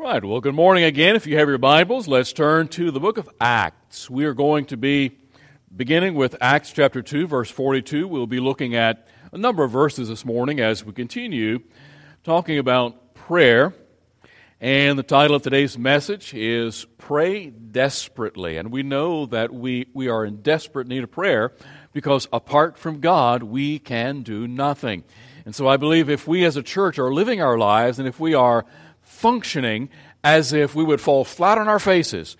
Right, well, good morning again. If you have your Bibles, let's turn to the book of Acts. We are going to be beginning with Acts chapter 2, verse 42. We'll be looking at a number of verses this morning as we continue talking about prayer. And the title of today's message is Pray Desperately. And we know that we, we are in desperate need of prayer because apart from God, we can do nothing. And so I believe if we as a church are living our lives and if we are functioning as if we would fall flat on our faces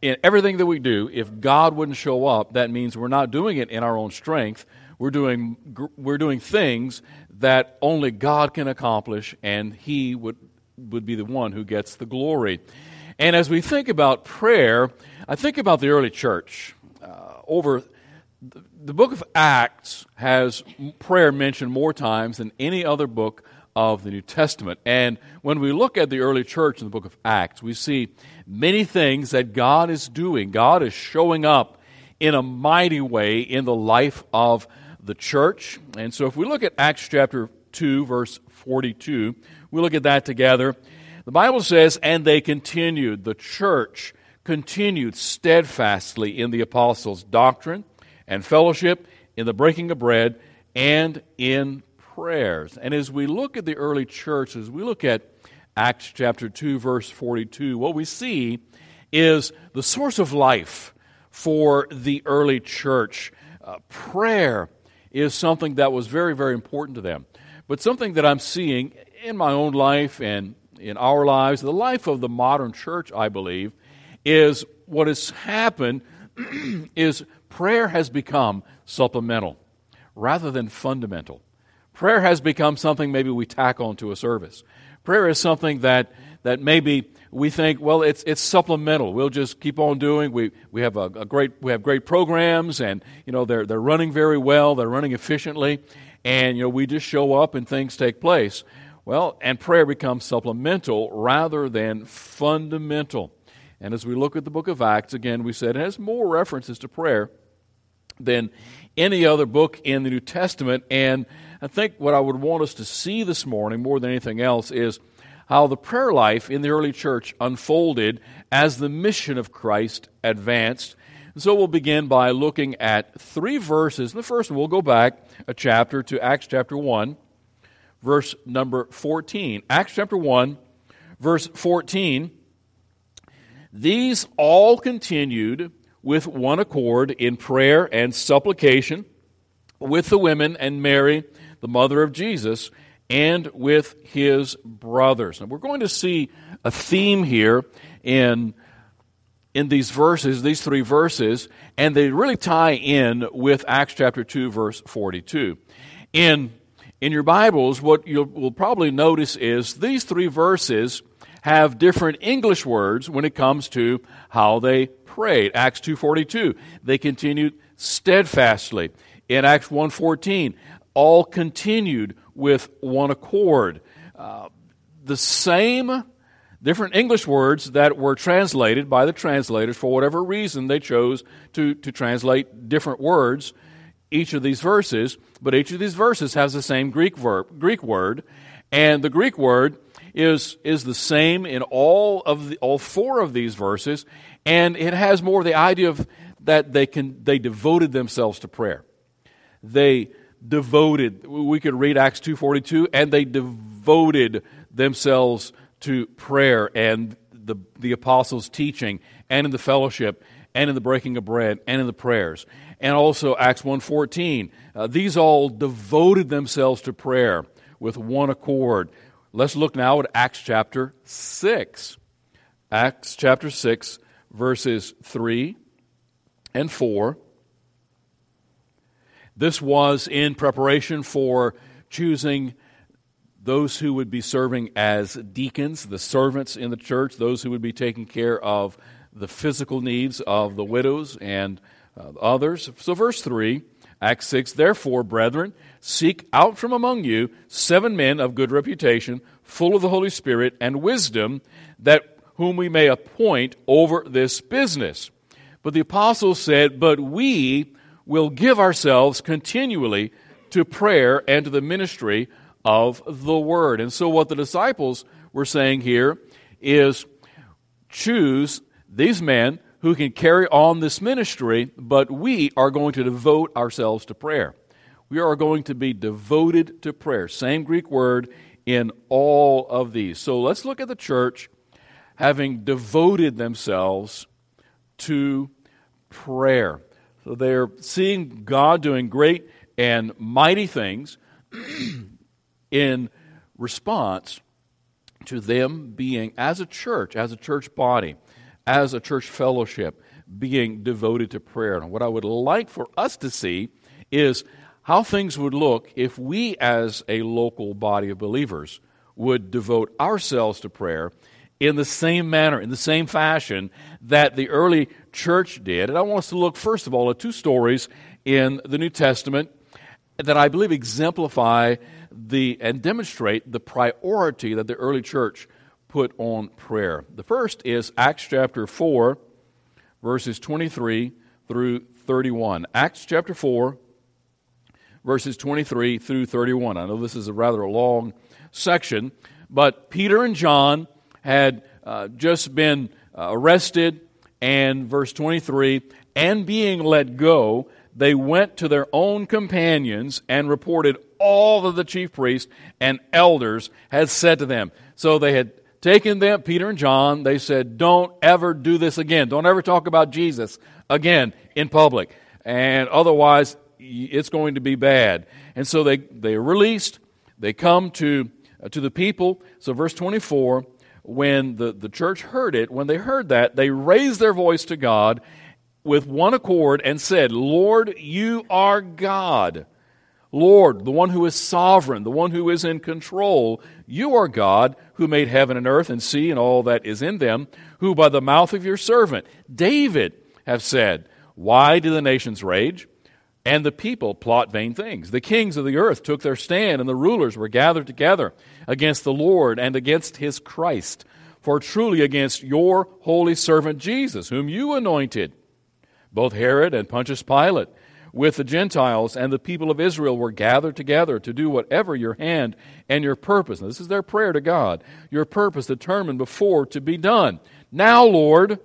in everything that we do. If God wouldn't show up, that means we're not doing it in our own strength. We're doing, we're doing things that only God can accomplish, and He would, would be the one who gets the glory. And as we think about prayer, I think about the early church. Uh, over the book of Acts has prayer mentioned more times than any other book of the New Testament. And when we look at the early church in the book of Acts, we see many things that God is doing. God is showing up in a mighty way in the life of the church. And so if we look at Acts chapter 2, verse 42, we look at that together. The Bible says, And they continued, the church continued steadfastly in the apostles' doctrine and fellowship, in the breaking of bread, and in prayers. And as we look at the early church, as we look at Acts chapter 2, verse 42, what we see is the source of life for the early church. Uh, prayer is something that was very, very important to them. But something that I'm seeing in my own life and in our lives, the life of the modern church, I believe, is what has happened is prayer has become supplemental rather than fundamental. Prayer has become something maybe we tack onto a service. Prayer is something that, that maybe we think, well, it's, it's supplemental. We'll just keep on doing. We, we, have a, a great, we have great programs, and you know, they're, they're running very well, they're running efficiently, and you know, we just show up and things take place. Well, and prayer becomes supplemental rather than fundamental. And as we look at the book of Acts, again, we said it has more references to prayer than any other book in the New Testament. And I think what I would want us to see this morning more than anything else is how the prayer life in the early church unfolded as the mission of Christ advanced. And so we'll begin by looking at three verses. The first one, we'll go back a chapter to Acts chapter 1, verse number 14. Acts chapter 1, verse 14. These all continued with one accord in prayer and supplication with the women and Mary the mother of Jesus, and with his brothers. And we're going to see a theme here in, in these verses, these three verses, and they really tie in with Acts chapter 2, verse 42. In, in your Bibles, what you will probably notice is these three verses have different English words when it comes to how they prayed. Acts 2:42, they continued steadfastly. In Acts 1:14, all continued with one accord. Uh, the same different English words that were translated by the translators for whatever reason they chose to, to translate different words, each of these verses, but each of these verses has the same Greek verb, Greek word, and the Greek word is, is the same in all of the, all four of these verses, and it has more the idea of that they can they devoted themselves to prayer. They devoted. We could read Acts 2.42, and they devoted themselves to prayer and the, the apostles' teaching and in the fellowship and in the breaking of bread and in the prayers. And also Acts 1.14. Uh, these all devoted themselves to prayer with one accord. Let's look now at Acts chapter 6. Acts chapter 6, verses 3 and 4. This was in preparation for choosing those who would be serving as deacons, the servants in the church, those who would be taking care of the physical needs of the widows and uh, others. So, verse 3, Acts 6 Therefore, brethren, seek out from among you seven men of good reputation, full of the Holy Spirit and wisdom, that whom we may appoint over this business. But the apostles said, But we will give ourselves continually to prayer and to the ministry of the word. And so, what the disciples were saying here is choose these men who can carry on this ministry, but we are going to devote ourselves to prayer. We are going to be devoted to prayer. Same Greek word in all of these. So let's look at the church having devoted themselves to prayer. So they're seeing God doing great and mighty things in response to them being, as a church, as a church body, as a church fellowship, being devoted to prayer. And what I would like for us to see is how things would look if we, as a local body of believers, would devote ourselves to prayer in the same manner, in the same fashion that the early church did. And I want us to look, first of all, at two stories in the New Testament that I believe exemplify the and demonstrate the priority that the early church put on prayer. The first is Acts chapter 4, verses 23 through 31. Acts chapter 4, verses 23 through 31. I know this is a rather long section, but Peter and John had uh, just been uh, arrested, and verse 23, and being let go, they went to their own companions and reported all that the chief priests and elders had said to them. So they had taken them, Peter and John, they said, Don't ever do this again. Don't ever talk about Jesus again in public. And otherwise, it's going to be bad. And so they, they are released. They come to, uh, to the people. So, verse 24 when the, the church heard it, when they heard that, they raised their voice to God with one accord and said, Lord, you are God. Lord, the one who is sovereign, the one who is in control, you are God who made heaven and earth and sea and all that is in them, who by the mouth of your servant David have said, Why do the nations rage? And the people plot vain things. The kings of the earth took their stand, and the rulers were gathered together against the Lord and against his Christ. For truly against your holy servant Jesus, whom you anointed, both Herod and Pontius Pilate, with the Gentiles and the people of Israel were gathered together to do whatever your hand and your purpose. Now, this is their prayer to God. Your purpose determined before to be done. Now, Lord,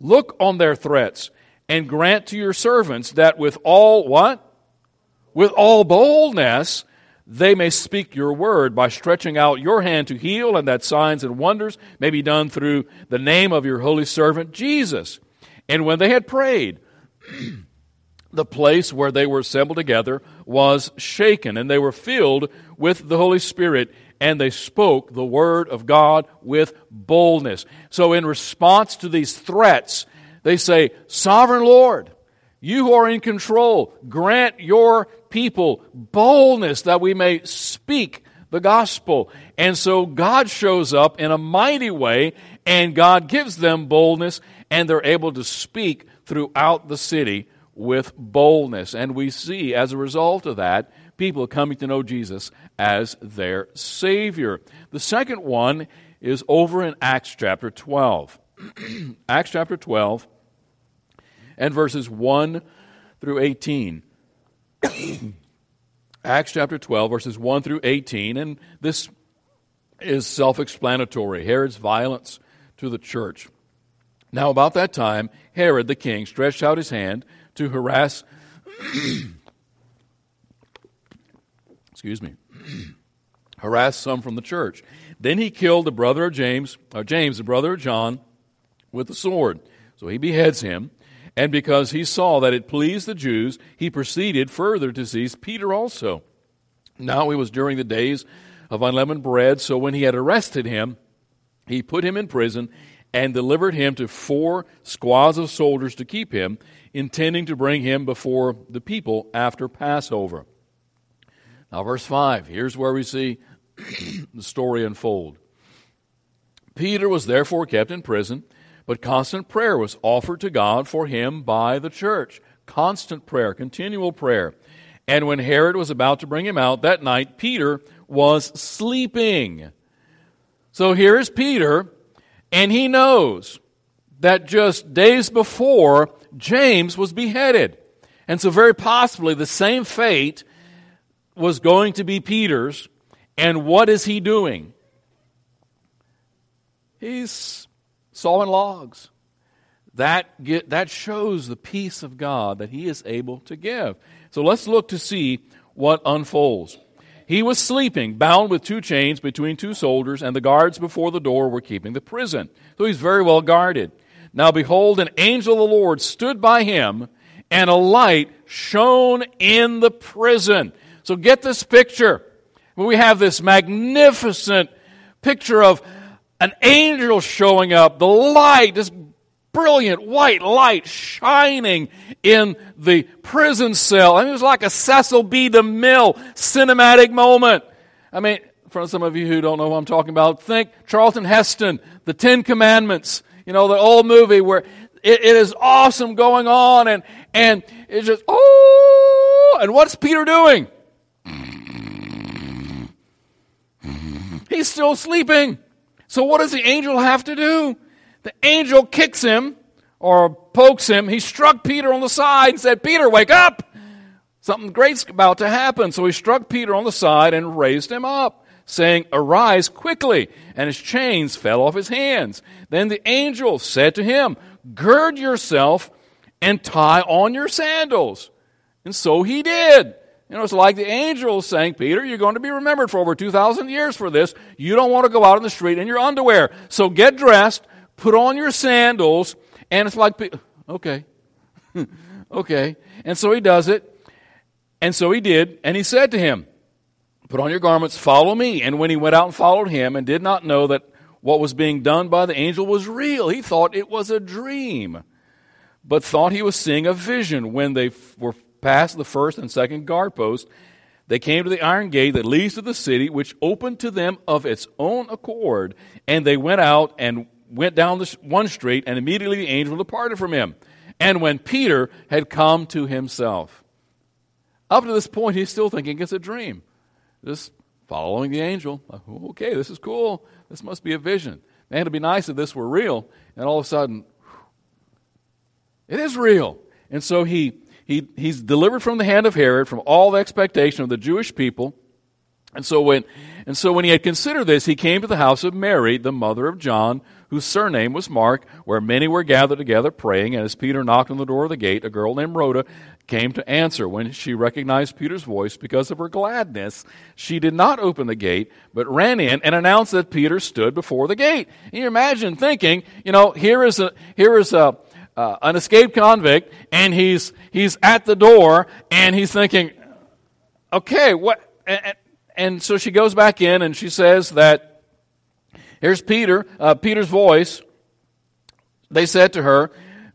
look on their threats and grant to your servants that with all what? With all boldness they may speak your word by stretching out your hand to heal, and that signs and wonders may be done through the name of your holy servant Jesus. And when they had prayed, the place where they were assembled together was shaken, and they were filled with the Holy Spirit, and they spoke the word of God with boldness. So, in response to these threats, they say, Sovereign Lord, you who are in control, grant your people boldness that we may speak the gospel. And so God shows up in a mighty way, and God gives them boldness, and they're able to speak throughout the city with boldness. And we see, as a result of that, people coming to know Jesus as their Savior. The second one is over in Acts chapter 12. Acts chapter 12 and verses 1 through 18. Acts chapter 12, verses 1 through 18, and this is self explanatory Herod's violence to the church. Now, about that time, Herod the king stretched out his hand to harass, excuse me, harass some from the church. Then he killed the brother of James, or James, the brother of John, with the sword. So he beheads him. And because he saw that it pleased the Jews, he proceeded further to seize Peter also. Now it was during the days of unleavened bread, so when he had arrested him, he put him in prison and delivered him to four squads of soldiers to keep him, intending to bring him before the people after Passover. Now, verse 5, here's where we see the story unfold. Peter was therefore kept in prison but constant prayer was offered to God for him by the church. Constant prayer, continual prayer. And when Herod was about to bring him out that night, Peter was sleeping. So here is Peter, and he knows that just days before, James was beheaded. And so, very possibly, the same fate was going to be Peter's. And what is he doing? he's sawing logs. That, get, that shows the peace of God that he is able to give. So let's look to see what unfolds. He was sleeping, bound with two chains between two soldiers, and the guards before the door were keeping the prison. So he's very well guarded. Now behold, an angel of the Lord stood by him, and a light shone in the prison. So get this picture. We have this magnificent picture of an angel showing up, the light, this brilliant white light shining in the prison cell. I mean, it was like a Cecil B. DeMille cinematic moment. I mean, for some of you who don't know what I'm talking about, think Charlton Heston, The Ten Commandments, you know, the old movie where it, it is awesome going on and, and it's just, oh, and what's Peter doing? He's still sleeping. So what does the angel have to do? The angel kicks him or pokes him. He struck Peter on the side and said, Peter, wake up! Something great's about to happen. So he struck Peter on the side and raised him up, saying, Arise quickly. And his chains fell off his hands. Then the angel said to him, Gird yourself and tie on your sandals. And so he did. You know, it's like the angel saying, Peter, you're going to be remembered for over 2,000 years for this. You don't want to go out in the street in your underwear. So get dressed, put on your sandals, and it's like, okay, okay. And so he does it. And so he did. And he said to him, Put on your garments, follow me. And when he went out and followed him and did not know that what was being done by the angel was real, he thought it was a dream, but thought he was seeing a vision. When they were past the first and second guard post, they came to the iron gate that leads to the city, which opened to them of its own accord. And they went out and went down this one street, and immediately the angel departed from him. And when Peter had come to himself, up to this point, he's still thinking it's a dream. Just following the angel. Oh, okay, this is cool. This must be a vision. Man, it'd be nice if this were real. And all of a sudden, it is real. And so he, he, he's delivered from the hand of Herod, from all the expectation of the Jewish people. And so when, and so when he had considered this, he came to the house of Mary, the mother of John, whose surname was Mark, where many were gathered together praying. And as Peter knocked on the door of the gate, a girl named Rhoda came to answer. When she recognized Peter's voice because of her gladness, she did not open the gate, but ran in and announced that Peter stood before the gate. And you imagine thinking, you know, here is a, here is a, uh, an escaped convict, and he's, he's at the door, and he's thinking, okay, what, and, and so she goes back in and she says that Here's Peter, uh, Peter's voice. They said to her,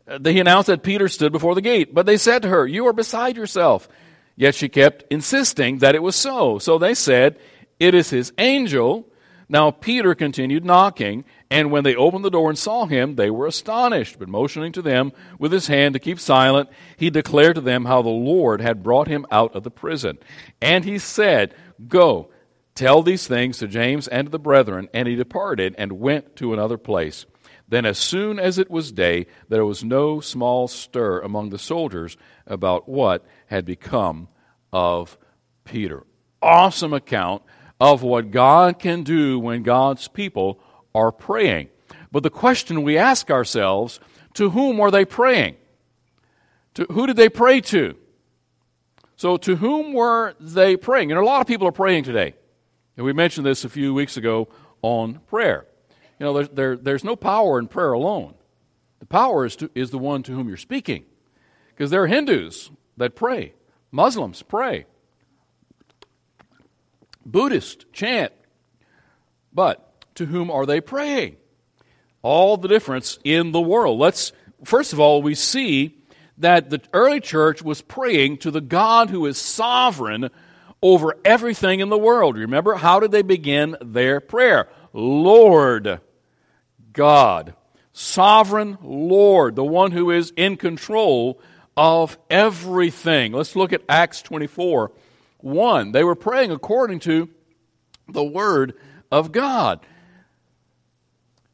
uh, he announced that Peter stood before the gate. But they said to her, You are beside yourself. Yet she kept insisting that it was so. So they said, It is his angel. Now Peter continued knocking, and when they opened the door and saw him, they were astonished. But motioning to them with his hand to keep silent, he declared to them how the Lord had brought him out of the prison. And he said, Go Tell these things to James and to the brethren. And he departed and went to another place. Then, as soon as it was day, there was no small stir among the soldiers about what had become of Peter. Awesome account of what God can do when God's people are praying. But the question we ask ourselves to whom are they praying? To, who did they pray to? So, to whom were they praying? And a lot of people are praying today. And we mentioned this a few weeks ago on prayer. You know, there, there, there's no power in prayer alone. The power is, to, is the one to whom you're speaking. Because there are Hindus that pray, Muslims pray, Buddhists chant. But to whom are they praying? All the difference in the world. Let's, first of all, we see that the early church was praying to the God who is sovereign over everything in the world. Remember, how did they begin their prayer? Lord God, sovereign Lord, the one who is in control of everything. Let's look at Acts 24 1. They were praying according to the Word of God.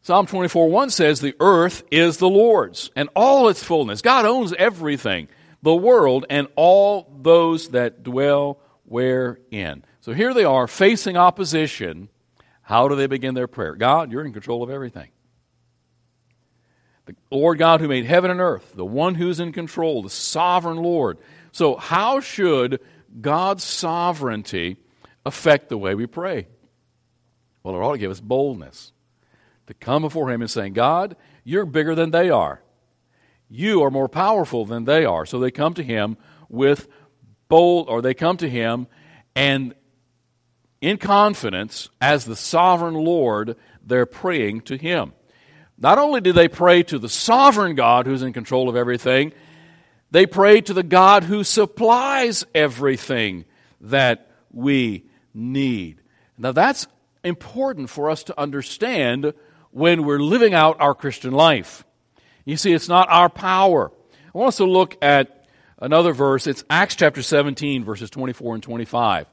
Psalm 24 1 says, The earth is the Lord's and all its fullness. God owns everything, the world, and all those that dwell wherein. So here they are facing opposition. How do they begin their prayer? God, you're in control of everything. The Lord God who made heaven and earth, the one who's in control, the sovereign Lord. So, how should God's sovereignty affect the way we pray? Well, it ought to give us boldness to come before Him and saying, God, you're bigger than they are. You are more powerful than they are. So they come to Him with bold, or they come to Him and in confidence, as the sovereign Lord, they're praying to Him. Not only do they pray to the sovereign God who's in control of everything, they pray to the God who supplies everything that we need. Now, that's important for us to understand when we're living out our Christian life. You see, it's not our power. I want us to look at another verse. It's Acts chapter 17, verses 24 and 25.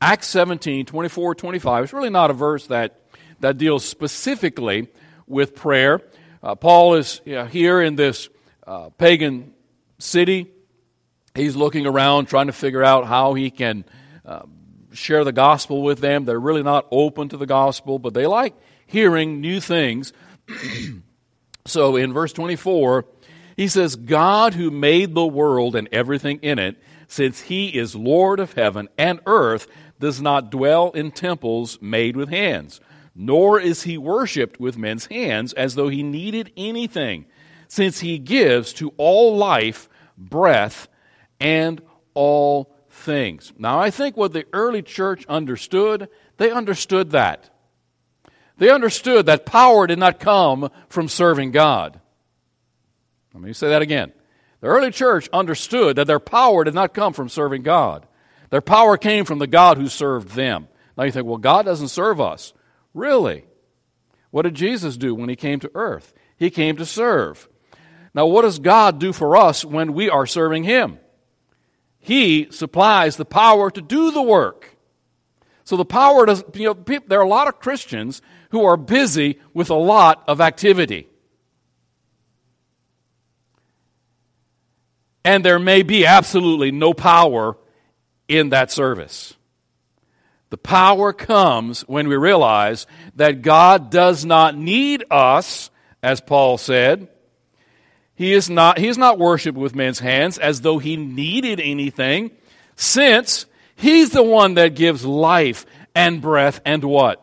Acts 17, 24, 25. It's really not a verse that, that deals specifically with prayer. Uh, Paul is you know, here in this uh, pagan city. He's looking around trying to figure out how he can uh, share the gospel with them. They're really not open to the gospel, but they like hearing new things. so in verse 24, he says, God who made the world and everything in it, since he is Lord of heaven and earth, does not dwell in temples made with hands nor is he worshiped with men's hands as though he needed anything, since he gives to all life breath and all things. Now, I think what the early church understood, they understood that. They understood that power did not come from serving God. Let me say that again. The early church understood that their power did not come from serving God. Their power came from the God who served them. Now you think, well, God doesn't serve us. Really? What did Jesus do when he came to earth? He came to serve. Now, what does God do for us when we are serving him? He supplies the power to do the work. So the power does, you know, people, there are a lot of Christians who are busy with a lot of activity. And there may be absolutely no power in that service. The power comes when we realize that God does not need us, as Paul said. He is not, he is not worshiped with men's hands as though he needed anything, since he's the one that gives life and breath and what?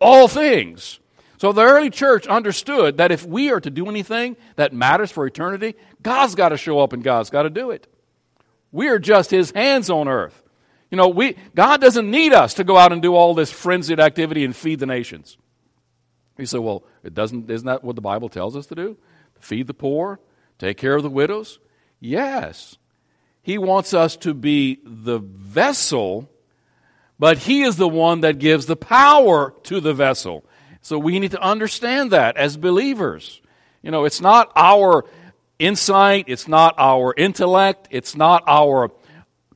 All things. So the early church understood that if we are to do anything that matters for eternity, God's got to show up and God's got to do it. We are just his hands on earth. You know, we, God doesn't need us to go out and do all this frenzied activity and feed the nations. You say, well, it doesn't, isn't that what the Bible tells us to do? Feed the poor, take care of the widows? Yes. He wants us to be the vessel, but He is the one that gives the power to the vessel. So we need to understand that as believers. You know, it's not our insight, it's not our intellect, it's not our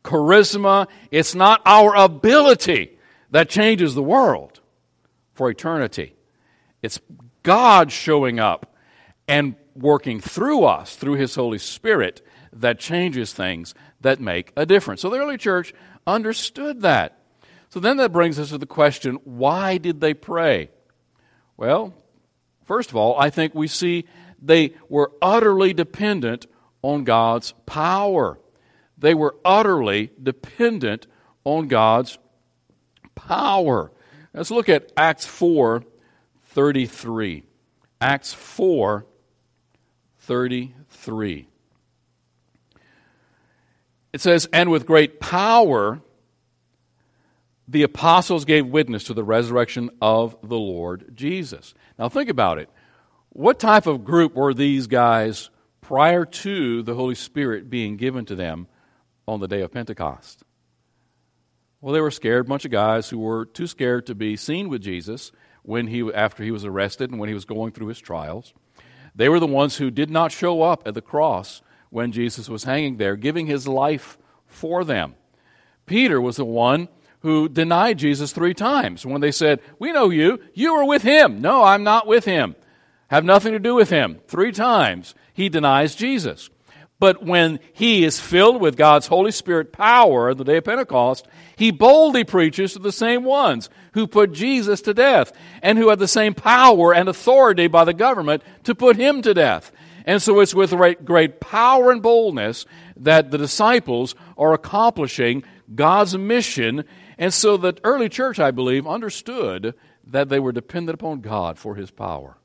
charisma. It's not our ability that changes the world for eternity. It's God showing up and working through us, through His Holy Spirit, that changes things that make a difference. So the early church understood that. So then that brings us to the question why did they pray? Well, first of all, I think we see they were utterly dependent on God's power. They were utterly dependent on God's power. Let's look at Acts 4 33. Acts 4 33. It says, And with great power the apostles gave witness to the resurrection of the Lord Jesus. Now think about it. What type of group were these guys prior to the Holy Spirit being given to them on the day of Pentecost? Well, they were scared bunch of guys who were too scared to be seen with Jesus when he after he was arrested and when he was going through his trials. They were the ones who did not show up at the cross when Jesus was hanging there, giving his life for them. Peter was the one who denied Jesus three times when they said, We know you. You are with him. No, I'm not with him. Have nothing to do with him. Three times he denies Jesus. But when he is filled with God's Holy Spirit power on the day of Pentecost, he boldly preaches to the same ones who put Jesus to death and who had the same power and authority by the government to put him to death. And so it's with great, great power and boldness that the disciples are accomplishing God's mission. And so the early church, I believe, understood that they were dependent upon God for his power.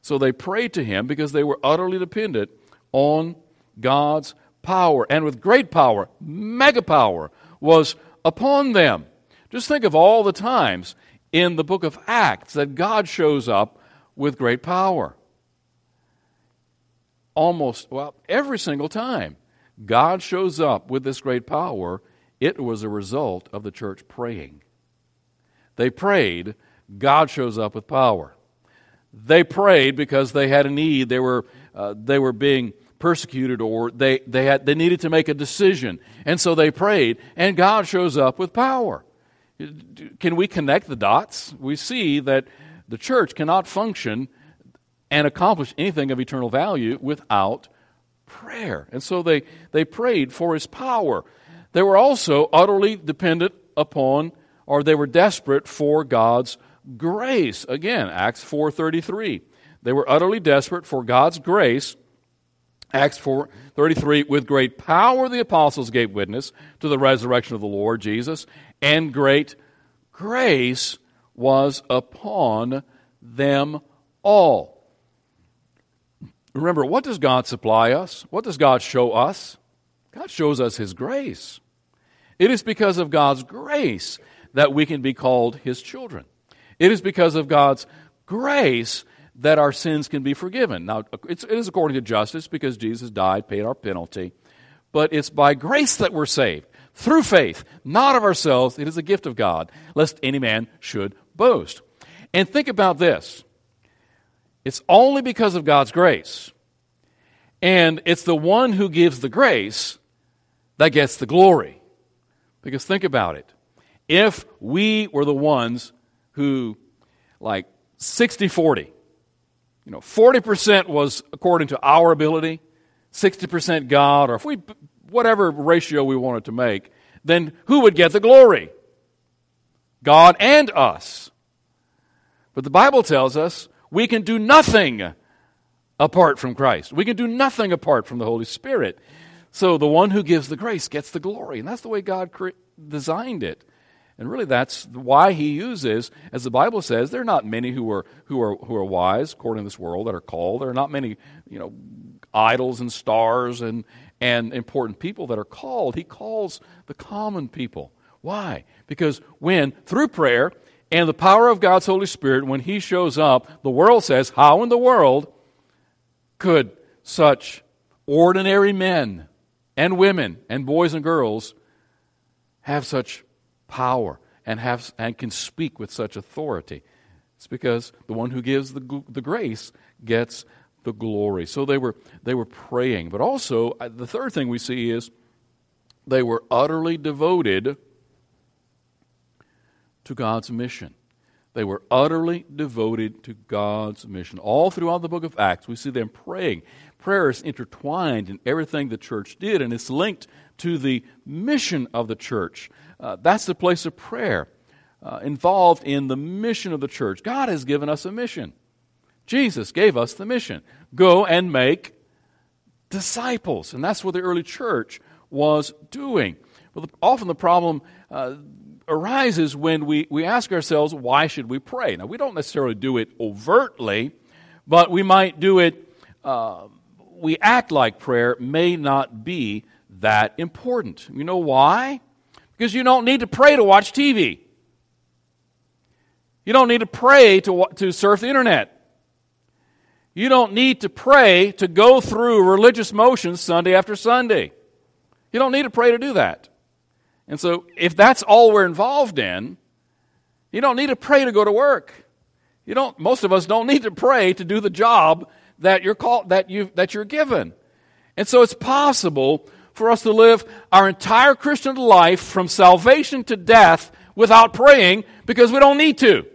So they prayed to him because they were utterly dependent on God's power. And with great power, mega power, was upon them. Just think of all the times in the book of Acts that God shows up with great power. Almost, well, every single time God shows up with this great power, it was a result of the church praying. They prayed, God shows up with power. They prayed because they had a need. They were, uh, they were being persecuted or they, they, had, they needed to make a decision. And so they prayed, and God shows up with power. Can we connect the dots? We see that the church cannot function and accomplish anything of eternal value without prayer. And so they, they prayed for his power. They were also utterly dependent upon, or they were desperate for God's grace. Again, Acts 4.33. They were utterly desperate for God's grace Acts 4:33 with great power the apostles gave witness to the resurrection of the Lord Jesus, and great grace was upon them all. Remember, what does God supply us? What does God show us? God shows us His grace. It is because of God's grace that we can be called His children. It is because of God's grace that our sins can be forgiven. Now, it is according to justice because Jesus died, paid our penalty, but it's by grace that we're saved, through faith, not of ourselves. It is a gift of God, lest any man should boast. And think about this it's only because of God's grace, and it's the one who gives the grace that gets the glory. Because think about it. If we were the ones who, like 60 40, you know, 40% was according to our ability, 60% God, or if we, whatever ratio we wanted to make, then who would get the glory? God and us. But the Bible tells us we can do nothing apart from Christ. We can do nothing apart from the Holy Spirit. So the one who gives the grace gets the glory. And that's the way God cre- designed it. And really, that's why he uses, as the Bible says, there are not many who are, who are, who are wise, according to this world, that are called. There are not many, you know, idols and stars and, and important people that are called. He calls the common people. Why? Because when, through prayer and the power of God's Holy Spirit, when He shows up, the world says, How in the world could such ordinary men and women and boys and girls have such power and, have, and can speak with such authority. It's because the one who gives the, the grace gets the glory. So they were, they were praying. But also, uh, the third thing we see is they were utterly devoted to God's mission. They were utterly devoted to God's mission. All throughout the book of Acts, we see them praying. Prayer is intertwined in everything the church did, and it's linked to the mission of the church. Uh, that's the place of prayer, uh, involved in the mission of the church. God has given us a mission. Jesus gave us the mission go and make disciples. And that's what the early church was doing. But often the problem uh, arises when we, we ask ourselves, why should we pray? Now, we don't necessarily do it overtly, but we might do it, uh, we act like prayer may not be that important. You know why? Because you don't need to pray to watch TV. You don't need to pray to, to surf the internet. You don't need to pray to go through religious motions Sunday after Sunday. You don't need to pray to do that. And so, if that's all we're involved in, you don't need to pray to go to work. You don't, most of us don't need to pray to do the job that you're, called, that you, that you're given. And so, it's possible for us to live our entire Christian life from salvation to death without praying because we don't need to.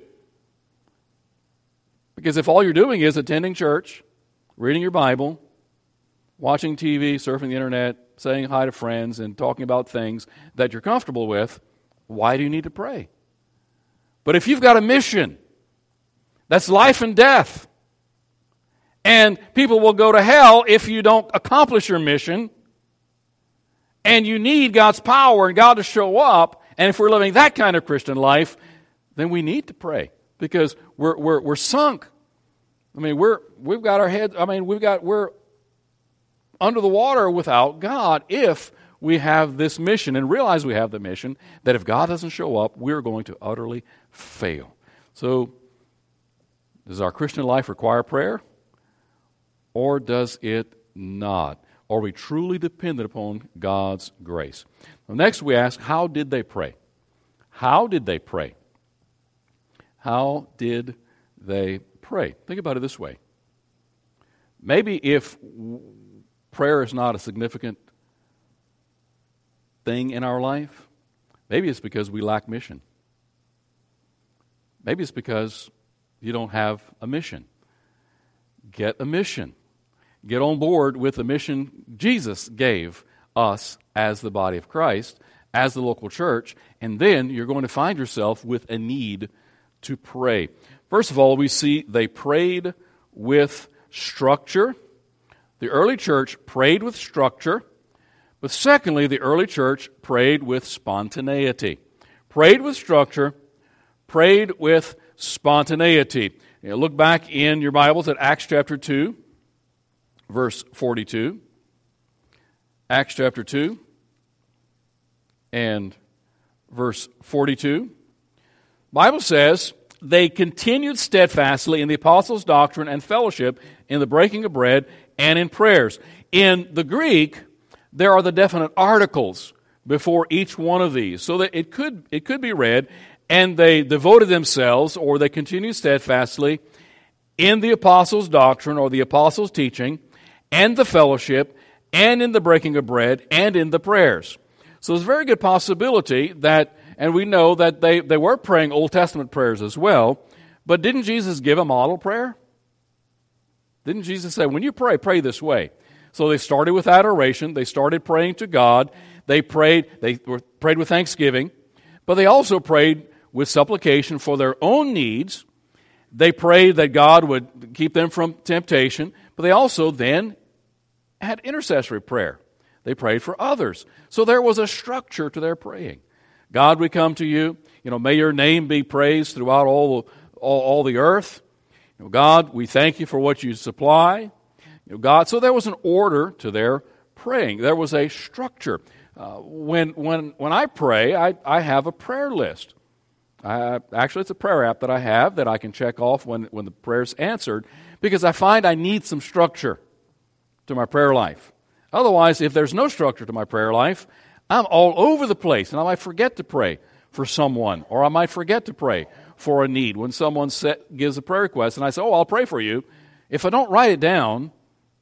Because if all you're doing is attending church, reading your Bible, watching TV, surfing the internet, saying hi to friends, and talking about things that you're comfortable with, why do you need to pray? But if you've got a mission that's life and death, and people will go to hell if you don't accomplish your mission, and you need God's power and God to show up, and if we're living that kind of Christian life, then we need to pray because we're, we're, we're sunk. I mean, we're, we've got our heads, I mean, we've got, we're under the water without God if we have this mission and realize we have the mission that if God doesn't show up, we're going to utterly fail. So, does our Christian life require prayer? Or does it not? Are we truly dependent upon God's grace? Next, we ask, how did they pray? How did they pray? How did they pray? Think about it this way. Maybe if prayer is not a significant thing in our life, maybe it's because we lack mission. Maybe it's because you don't have a mission. Get a mission. Get on board with the mission Jesus gave us as the body of Christ, as the local church, and then you're going to find yourself with a need to pray. First of all, we see they prayed with structure. The early church prayed with structure. But secondly, the early church prayed with spontaneity. Prayed with structure, prayed with spontaneity. You know, look back in your Bibles at Acts chapter 2, verse 42. Acts chapter 2 and verse 42. Bible says, they continued steadfastly in the apostles' doctrine and fellowship, in the breaking of bread, and in prayers. In the Greek, there are the definite articles before each one of these, so that it could, it could be read, and they devoted themselves, or they continued steadfastly in the apostles' doctrine or the apostles' teaching, and the fellowship, and in the breaking of bread, and in the prayers. So there's a very good possibility that and we know that they, they were praying Old Testament prayers as well. But didn't Jesus give a model prayer? Didn't Jesus say, when you pray, pray this way? So they started with adoration. They started praying to God. They prayed, they were, prayed with thanksgiving. But they also prayed with supplication for their own needs. They prayed that God would keep them from temptation. But they also then had intercessory prayer. They prayed for others. So there was a structure to their praying. God, we come to you. You know, may your name be praised throughout all, all, all the earth. You know, God, we thank you for what you supply. You know, God, so there was an order to their praying. There was a structure. Uh, when, when, when I pray, I, I have a prayer list. I, actually, it's a prayer app that I have that I can check off when, when the prayer's answered because I find I need some structure to my prayer life. Otherwise, if there's no structure to my prayer life, I'm all over the place, and I might forget to pray for someone, or I might forget to pray for a need. When someone set, gives a prayer request, and I say, Oh, I'll pray for you, if I don't write it down,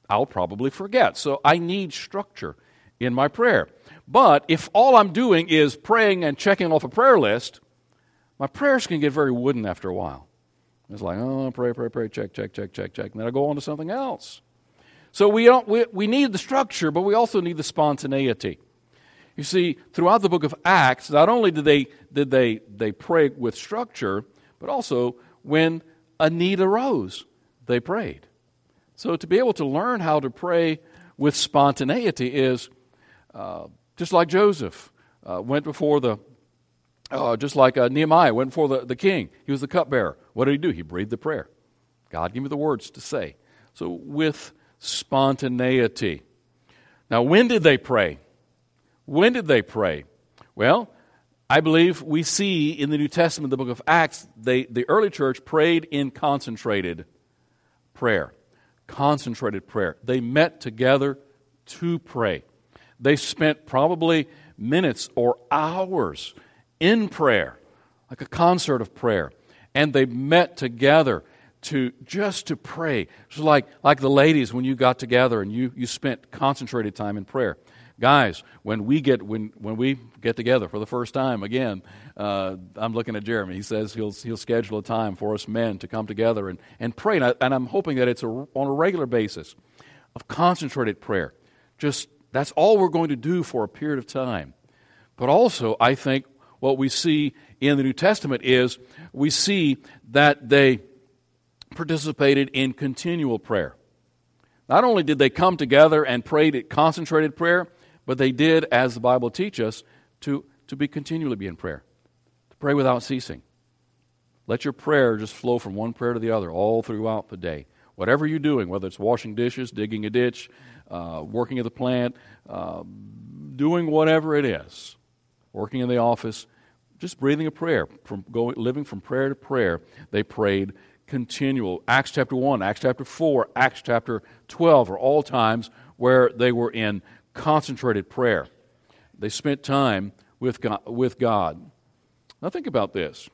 I'll probably forget. So I need structure in my prayer. But if all I'm doing is praying and checking off a prayer list, my prayers can get very wooden after a while. It's like, oh, pray, pray, pray, check, check, check, check, check. And then I go on to something else. So we, don't, we, we need the structure, but we also need the spontaneity. You see, throughout the book of Acts, not only did they, did they, they pray with structure, but also when a need arose, they prayed. So to be able to learn how to pray with spontaneity is uh, just like Joseph uh, went before the, uh, just like uh, Nehemiah went before the, the king. He was the cupbearer. What did he do? He breathed the prayer. God, give me the words to say. So with spontaneity. Now, when did they pray? When did they pray? Well, I believe we see in the New Testament, the book of Acts, they, the early church prayed in concentrated prayer. Concentrated prayer. They met together to pray. They spent probably minutes or hours in prayer, like a concert of prayer. And they met together to just to pray. Like, like the ladies when you got together and you, you spent concentrated time in prayer. Guys, when we get when when we get together for the first time again, uh, I'm looking at Jeremy. He says he'll he'll schedule a time for us men to come together and and pray. And, I, am hoping that it's a, on a regular basis. of concentrated prayer. Just that's all we're going to do for a period of time. But also, I think what we see in the New Testament is we see that they participated in continual prayer. Not only did they come together and prayed at concentrated prayer, but they did, as the Bible teaches us, to, to be continually be in prayer, to pray without ceasing. Let your prayer just flow from one prayer to the other all throughout the day. Whatever you're doing, whether it's washing dishes, digging a ditch, uh, working at the plant, uh, doing whatever it is, working in the office, just breathing a prayer, from going, living from prayer to prayer, they prayed continual. Acts chapter 1, Acts chapter 4, Acts chapter 12 are all times where they were in concentrated prayer. They spent time with God. With God. Now, think about this.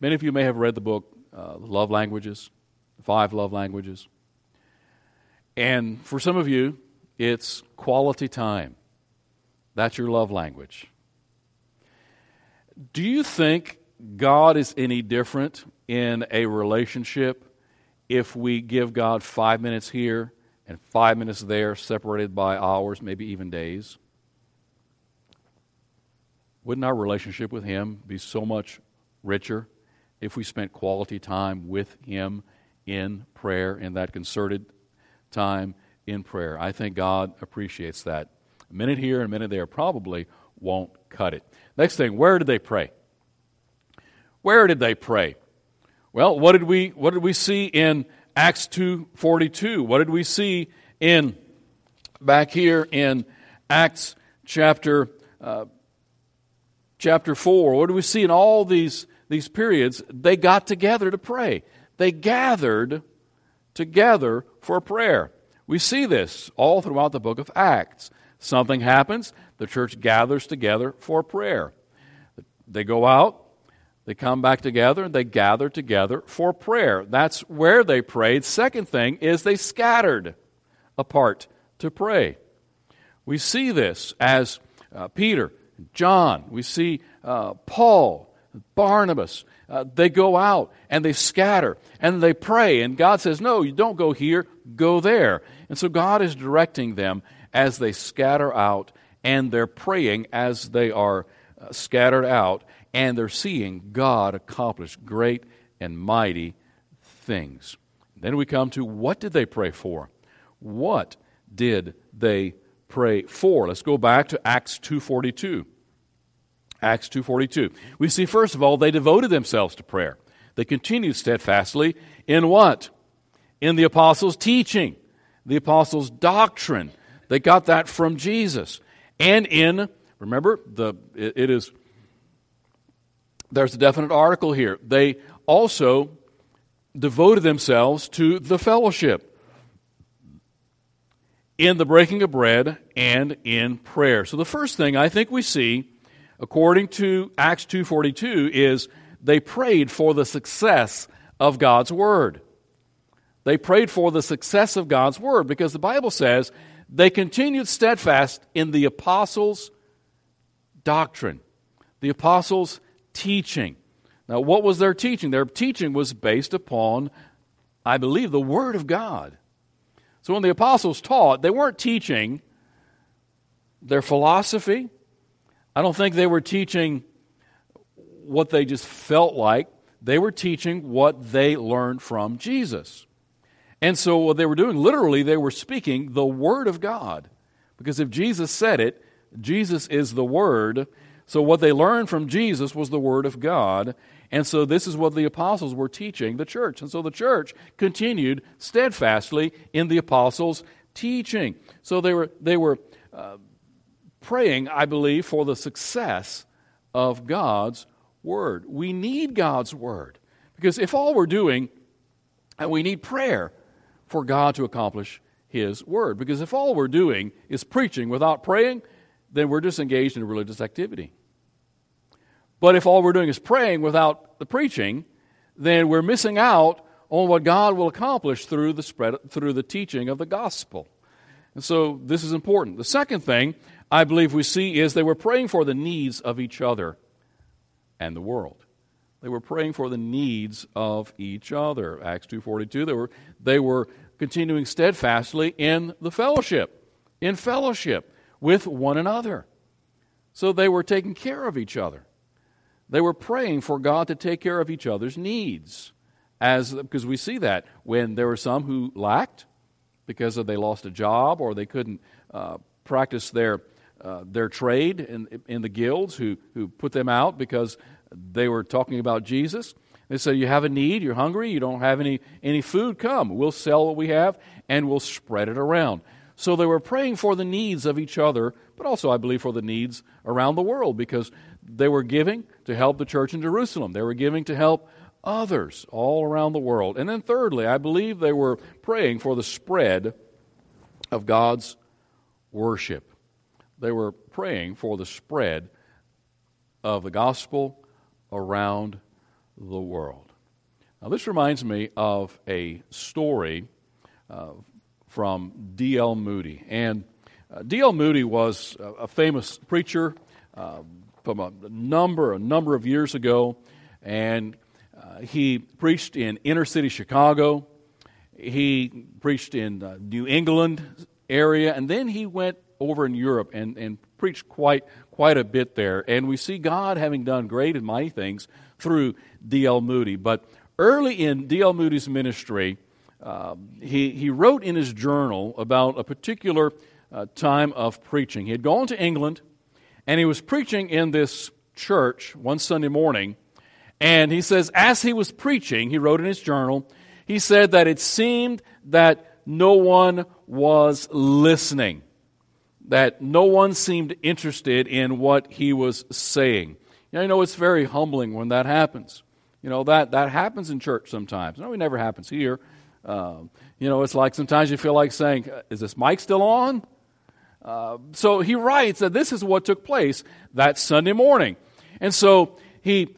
Many of you may have read the book uh, Love Languages, Five Love Languages. And for some of you, it's quality time. That's your love language. Do you think God is any different in a relationship if we give God five minutes here and five minutes there, separated by hours, maybe even days? Wouldn't our relationship with Him be so much richer if we spent quality time with Him in prayer, in that concerted time in prayer? I think God appreciates that. A minute here and a minute there probably won't cut it. Next thing, where did they pray? Where did they pray? Well, what did we what did we see in Acts 2:42? What did we see in back here in Acts chapter uh, chapter 4? What do we see in all these these periods? They got together to pray. They gathered together for prayer. We see this all throughout the book of Acts. Something happens, the church gathers together for prayer. They go out, they come back together and they gather together for prayer. That's where they prayed. Second thing is they scattered apart to pray. We see this as uh, Peter, John, we see uh, Paul, Barnabas. Uh, they go out and they scatter and they pray. And God says, No, you don't go here, go there. And so God is directing them as they scatter out and they're praying as they are uh, scattered out and they're seeing God accomplish great and mighty things. Then we come to what did they pray for? What did they pray for? Let's go back to Acts 2:42. Acts 2:42. We see first of all they devoted themselves to prayer. They continued steadfastly in what? In the apostles' teaching, the apostles' doctrine. They got that from Jesus. And in remember the it, is there's a definite article here. They also devoted themselves to the fellowship in the breaking of bread and in prayer. So the first thing I think we see according to Acts 2:42 is they prayed for the success of God's word. They prayed for the success of God's word because the Bible says they continued steadfast in the apostles' doctrine. The apostles' teaching. Now, what was their teaching? Their teaching was based upon, I believe, the Word of God. So when the apostles taught, they weren't teaching their philosophy. I don't think they were teaching what they just felt like. They were teaching what they learned from Jesus. And so what they were doing, literally, they were speaking the Word of God. Because if Jesus said it, Jesus is the Word, so, what they learned from Jesus was the Word of God. And so, this is what the apostles were teaching the church. And so, the church continued steadfastly in the apostles' teaching. So, they were, they were uh, praying, I believe, for the success of God's Word. We need God's Word. Because if all we're doing, and we need prayer for God to accomplish His Word. Because if all we're doing is preaching without praying, then we're just engaged in religious activity. But if all we're doing is praying without the preaching, then we're missing out on what God will accomplish through the spread through the teaching of the gospel. And so this is important. The second thing I believe we see is they were praying for the needs of each other and the world. They were praying for the needs of each other. Acts 2:42 they were they were continuing steadfastly in the fellowship, in fellowship with one another. So they were taking care of each other. They were praying for God to take care of each other's needs. As, because we see that when there were some who lacked because they lost a job or they couldn't uh, practice their, uh, their trade in, in the guilds who, who put them out because they were talking about Jesus. They said, You have a need, you're hungry, you don't have any, any food, come. We'll sell what we have and we'll spread it around. So they were praying for the needs of each other, but also, I believe, for the needs around the world because they were giving to help the church in Jerusalem. They were giving to help others all around the world. And then, thirdly, I believe they were praying for the spread of God's worship. They were praying for the spread of the gospel around the world. Now, this reminds me of a story uh, from D.L. Moody. And uh, D.L. Moody was a, a famous preacher uh, a number, a number of years ago, and uh, he preached in inner city Chicago. He preached in uh, New England area, and then he went over in Europe and, and preached quite quite a bit there. And we see God having done great and mighty things through D.L. Moody. But early in D.L. Moody's ministry, um, he, he wrote in his journal about a particular uh, time of preaching. He had gone to England and he was preaching in this church one Sunday morning. And he says, as he was preaching, he wrote in his journal, he said that it seemed that no one was listening, that no one seemed interested in what he was saying. You know, it's very humbling when that happens. You know, that, that happens in church sometimes. No, it never happens here. Um, you know, it's like sometimes you feel like saying, Is this mic still on? Uh, so he writes that this is what took place that Sunday morning. And so he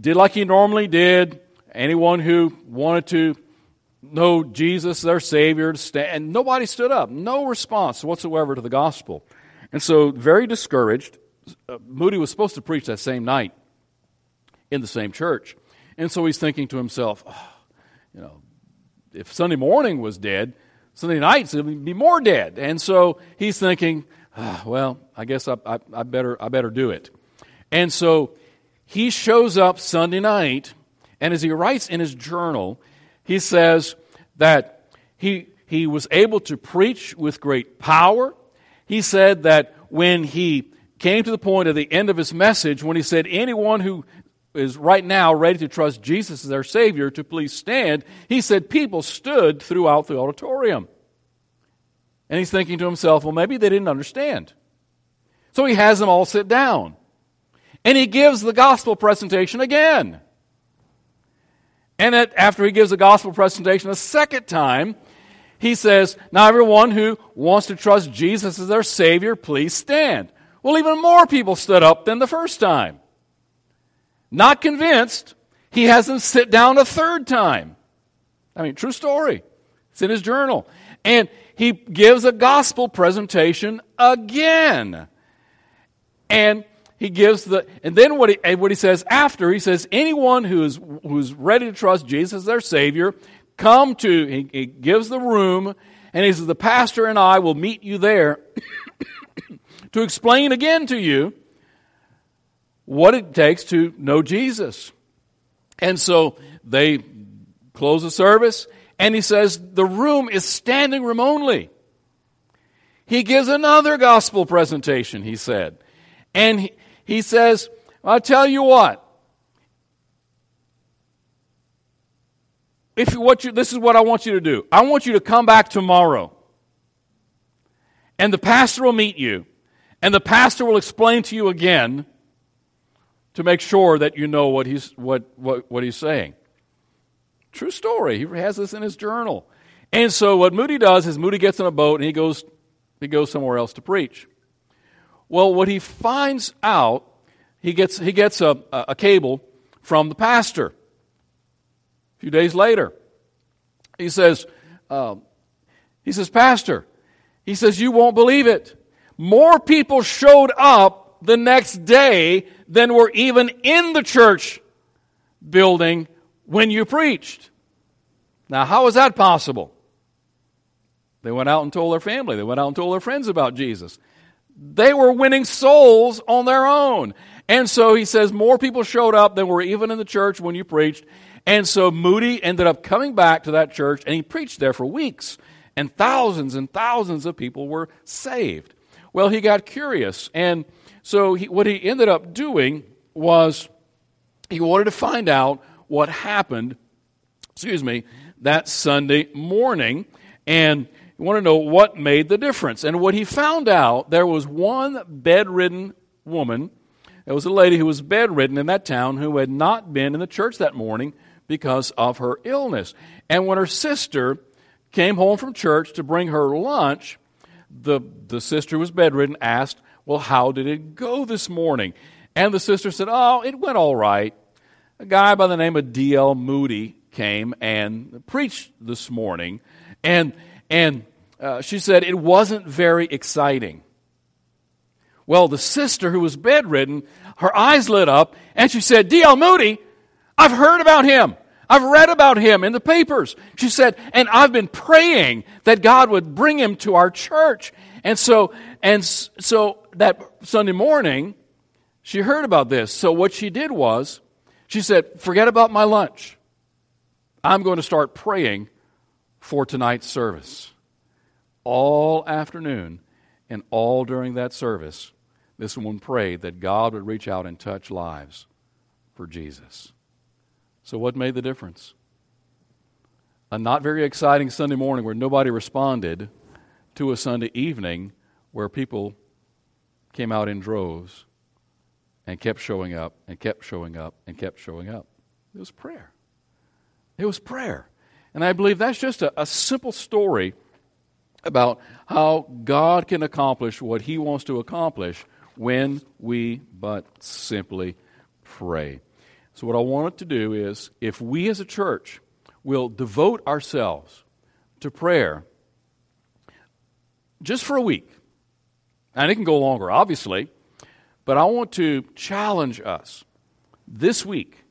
did like he normally did. Anyone who wanted to know Jesus, their Savior, and nobody stood up. No response whatsoever to the gospel. And so, very discouraged, uh, Moody was supposed to preach that same night in the same church. And so he's thinking to himself, oh, you know, if Sunday morning was dead, Sunday nights would be more dead. And so he's thinking, oh, well, I guess I, I, I, better, I better do it. And so he shows up Sunday night, and as he writes in his journal, he says that he, he was able to preach with great power. He said that when he came to the point at the end of his message, when he said, Anyone who is right now ready to trust Jesus as their Savior to please stand, he said people stood throughout the auditorium. And he's thinking to himself, well, maybe they didn't understand. So he has them all sit down. And he gives the gospel presentation again. And after he gives the gospel presentation a second time, he says, Now, everyone who wants to trust Jesus as their Savior, please stand. Well, even more people stood up than the first time. Not convinced, he has them sit down a third time. I mean, true story. It's in his journal. And he gives a gospel presentation again. And he gives the, and then what he, what he says after, he says, anyone who is, who's ready to trust Jesus as their Savior, come to, he, he gives the room, and he says, the pastor and I will meet you there to explain again to you what it takes to know Jesus. And so they close the service, and he says, The room is standing room only. He gives another gospel presentation, he said. And he, he says, I'll tell you what. If what you, this is what I want you to do. I want you to come back tomorrow. And the pastor will meet you. And the pastor will explain to you again to make sure that you know what he's, what, what, what he's saying. True story. He has this in his journal. And so what Moody does is Moody gets in a boat and he goes, he goes somewhere else to preach. Well, what he finds out, he gets, he gets a, a cable from the pastor. A few days later, he says, uh, he says, Pastor, he says, you won't believe it. More people showed up the next day than were even in the church building when you preached. Now, how is that possible? They went out and told their family. They went out and told their friends about Jesus. They were winning souls on their own. And so he says more people showed up than were even in the church when you preached. And so Moody ended up coming back to that church and he preached there for weeks. And thousands and thousands of people were saved. Well, he got curious. And so he, what he ended up doing was he wanted to find out what happened, excuse me, that Sunday morning. And he wanted to know what made the difference. And what he found out, there was one bedridden woman. There was a lady who was bedridden in that town who had not been in the church that morning because of her illness. And when her sister came home from church to bring her lunch, the, the sister was bedridden, asked, Well, how did it go this morning? And the sister said, Oh, it went all right. A guy by the name of D.L. Moody came and preached this morning. And, and uh, she said it wasn't very exciting. Well, the sister who was bedridden, her eyes lit up, and she said, D.L. Moody, I've heard about him. I've read about him in the papers. She said, and I've been praying that God would bring him to our church. And so, and so that Sunday morning, she heard about this. So what she did was, she said, forget about my lunch. I'm going to start praying for tonight's service. All afternoon and all during that service, this woman prayed that God would reach out and touch lives for Jesus. So, what made the difference? A not very exciting Sunday morning where nobody responded to a Sunday evening where people came out in droves and kept showing up and kept showing up and kept showing up. It was prayer. It was prayer. And I believe that's just a, a simple story about how God can accomplish what He wants to accomplish when we but simply pray. So, what I wanted to do is, if we as a church will devote ourselves to prayer just for a week, and it can go longer, obviously, but I want to challenge us this week,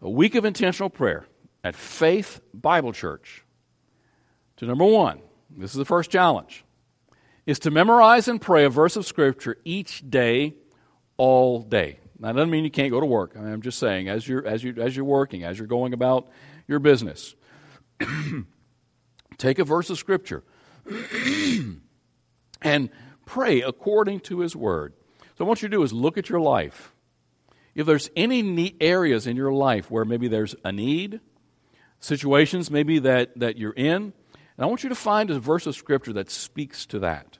a week of intentional prayer at Faith Bible Church, to number one, this is the first challenge, is to memorize and pray a verse of Scripture each day, all day. That doesn't mean you can't go to work. I am just saying, as you're, as, you, as you're working, as you're going about your business, take a verse of Scripture and pray according to His Word. So, what you do is look at your life. If there's any areas in your life where maybe there's a need, situations maybe that, that you're in, and I want you to find a verse of Scripture that speaks to that.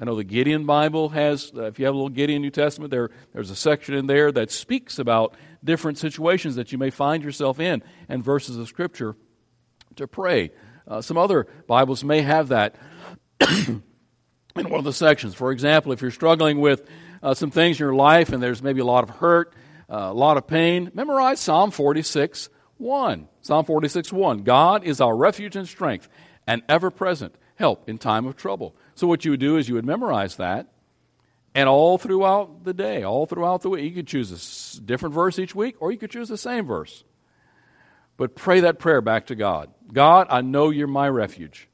I know the Gideon Bible has, uh, if you have a little Gideon New Testament, there, there's a section in there that speaks about different situations that you may find yourself in and verses of Scripture to pray. Uh, some other Bibles may have that in one of the sections. For example, if you're struggling with uh, some things in your life and there's maybe a lot of hurt, uh, a lot of pain, memorize Psalm 46 1. Psalm 46 1. God is our refuge and strength, and ever present help in time of trouble. So, what you would do is you would memorize that, and all throughout the day, all throughout the week, you could choose a different verse each week, or you could choose the same verse. But pray that prayer back to God God, I know you're my refuge.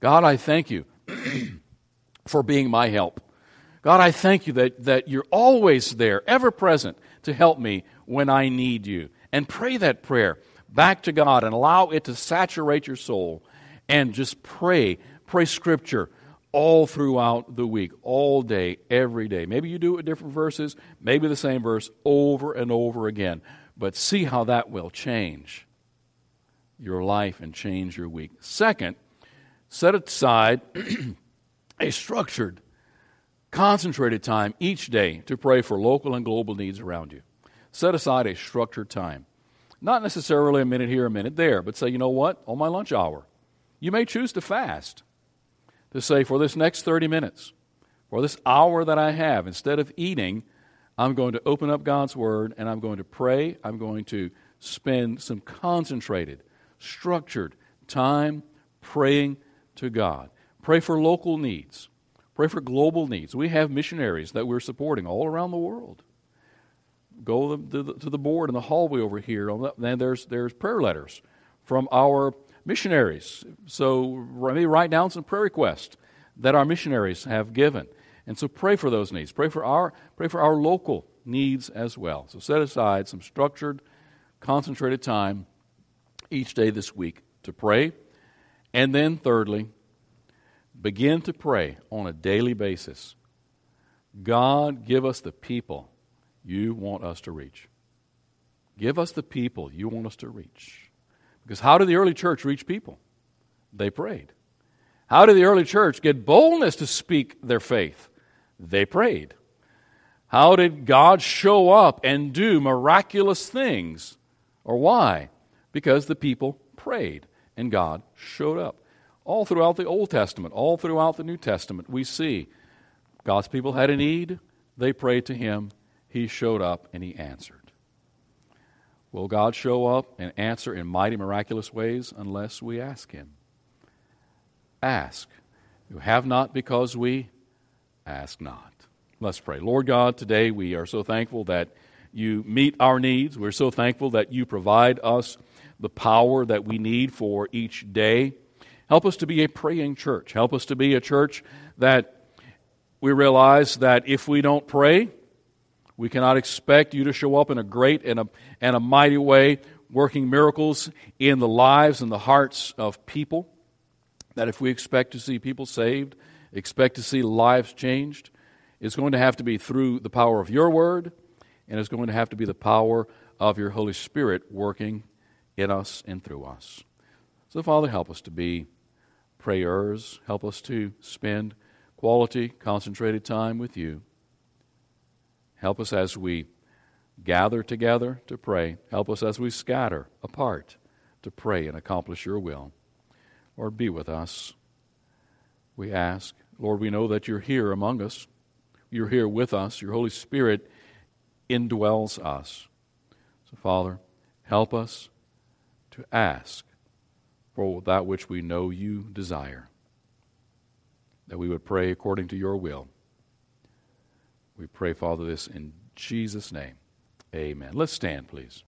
God, I thank you for being my help. God, I thank you that, that you're always there, ever present, to help me when I need you. And pray that prayer back to God and allow it to saturate your soul. And just pray, pray scripture all throughout the week, all day, every day. Maybe you do it with different verses, maybe the same verse over and over again. But see how that will change your life and change your week. Second, set aside a structured, concentrated time each day to pray for local and global needs around you. Set aside a structured time. Not necessarily a minute here, a minute there, but say, you know what, on my lunch hour. You may choose to fast to say, for this next 30 minutes, for this hour that I have, instead of eating, I'm going to open up God's Word and I'm going to pray. I'm going to spend some concentrated, structured time praying to God. Pray for local needs. Pray for global needs. We have missionaries that we're supporting all around the world. Go to the, to the board in the hallway over here, and there's, there's prayer letters from our missionaries. So maybe write down some prayer requests that our missionaries have given. And so pray for those needs. Pray for our, pray for our local needs as well. So set aside some structured, concentrated time each day this week to pray. And then, thirdly, begin to pray on a daily basis. God, give us the people you want us to reach. Give us the people you want us to reach. Because how did the early church reach people? They prayed. How did the early church get boldness to speak their faith? They prayed. How did God show up and do miraculous things? Or why? Because the people prayed and God showed up. All throughout the Old Testament, all throughout the New Testament, we see God's people had a need, they prayed to Him, He showed up, and He answered. Will God show up and answer in mighty, miraculous ways unless we ask Him? Ask. You have not because we ask not. Let's pray. Lord God, today we are so thankful that you meet our needs. We're so thankful that you provide us the power that we need for each day. Help us to be a praying church. Help us to be a church that we realize that if we don't pray, we cannot expect you to show up in a great and a, and a mighty way, working miracles in the lives and the hearts of people. That if we expect to see people saved, expect to see lives changed, it's going to have to be through the power of your word, and it's going to have to be the power of your Holy Spirit working in us and through us. So, Father, help us to be prayers. Help us to spend quality, concentrated time with you. Help us as we gather together to pray. Help us as we scatter apart to pray and accomplish your will. Lord, be with us. We ask. Lord, we know that you're here among us. You're here with us. Your Holy Spirit indwells us. So, Father, help us to ask for that which we know you desire, that we would pray according to your will. We pray, Father, this in Jesus' name. Amen. Let's stand, please.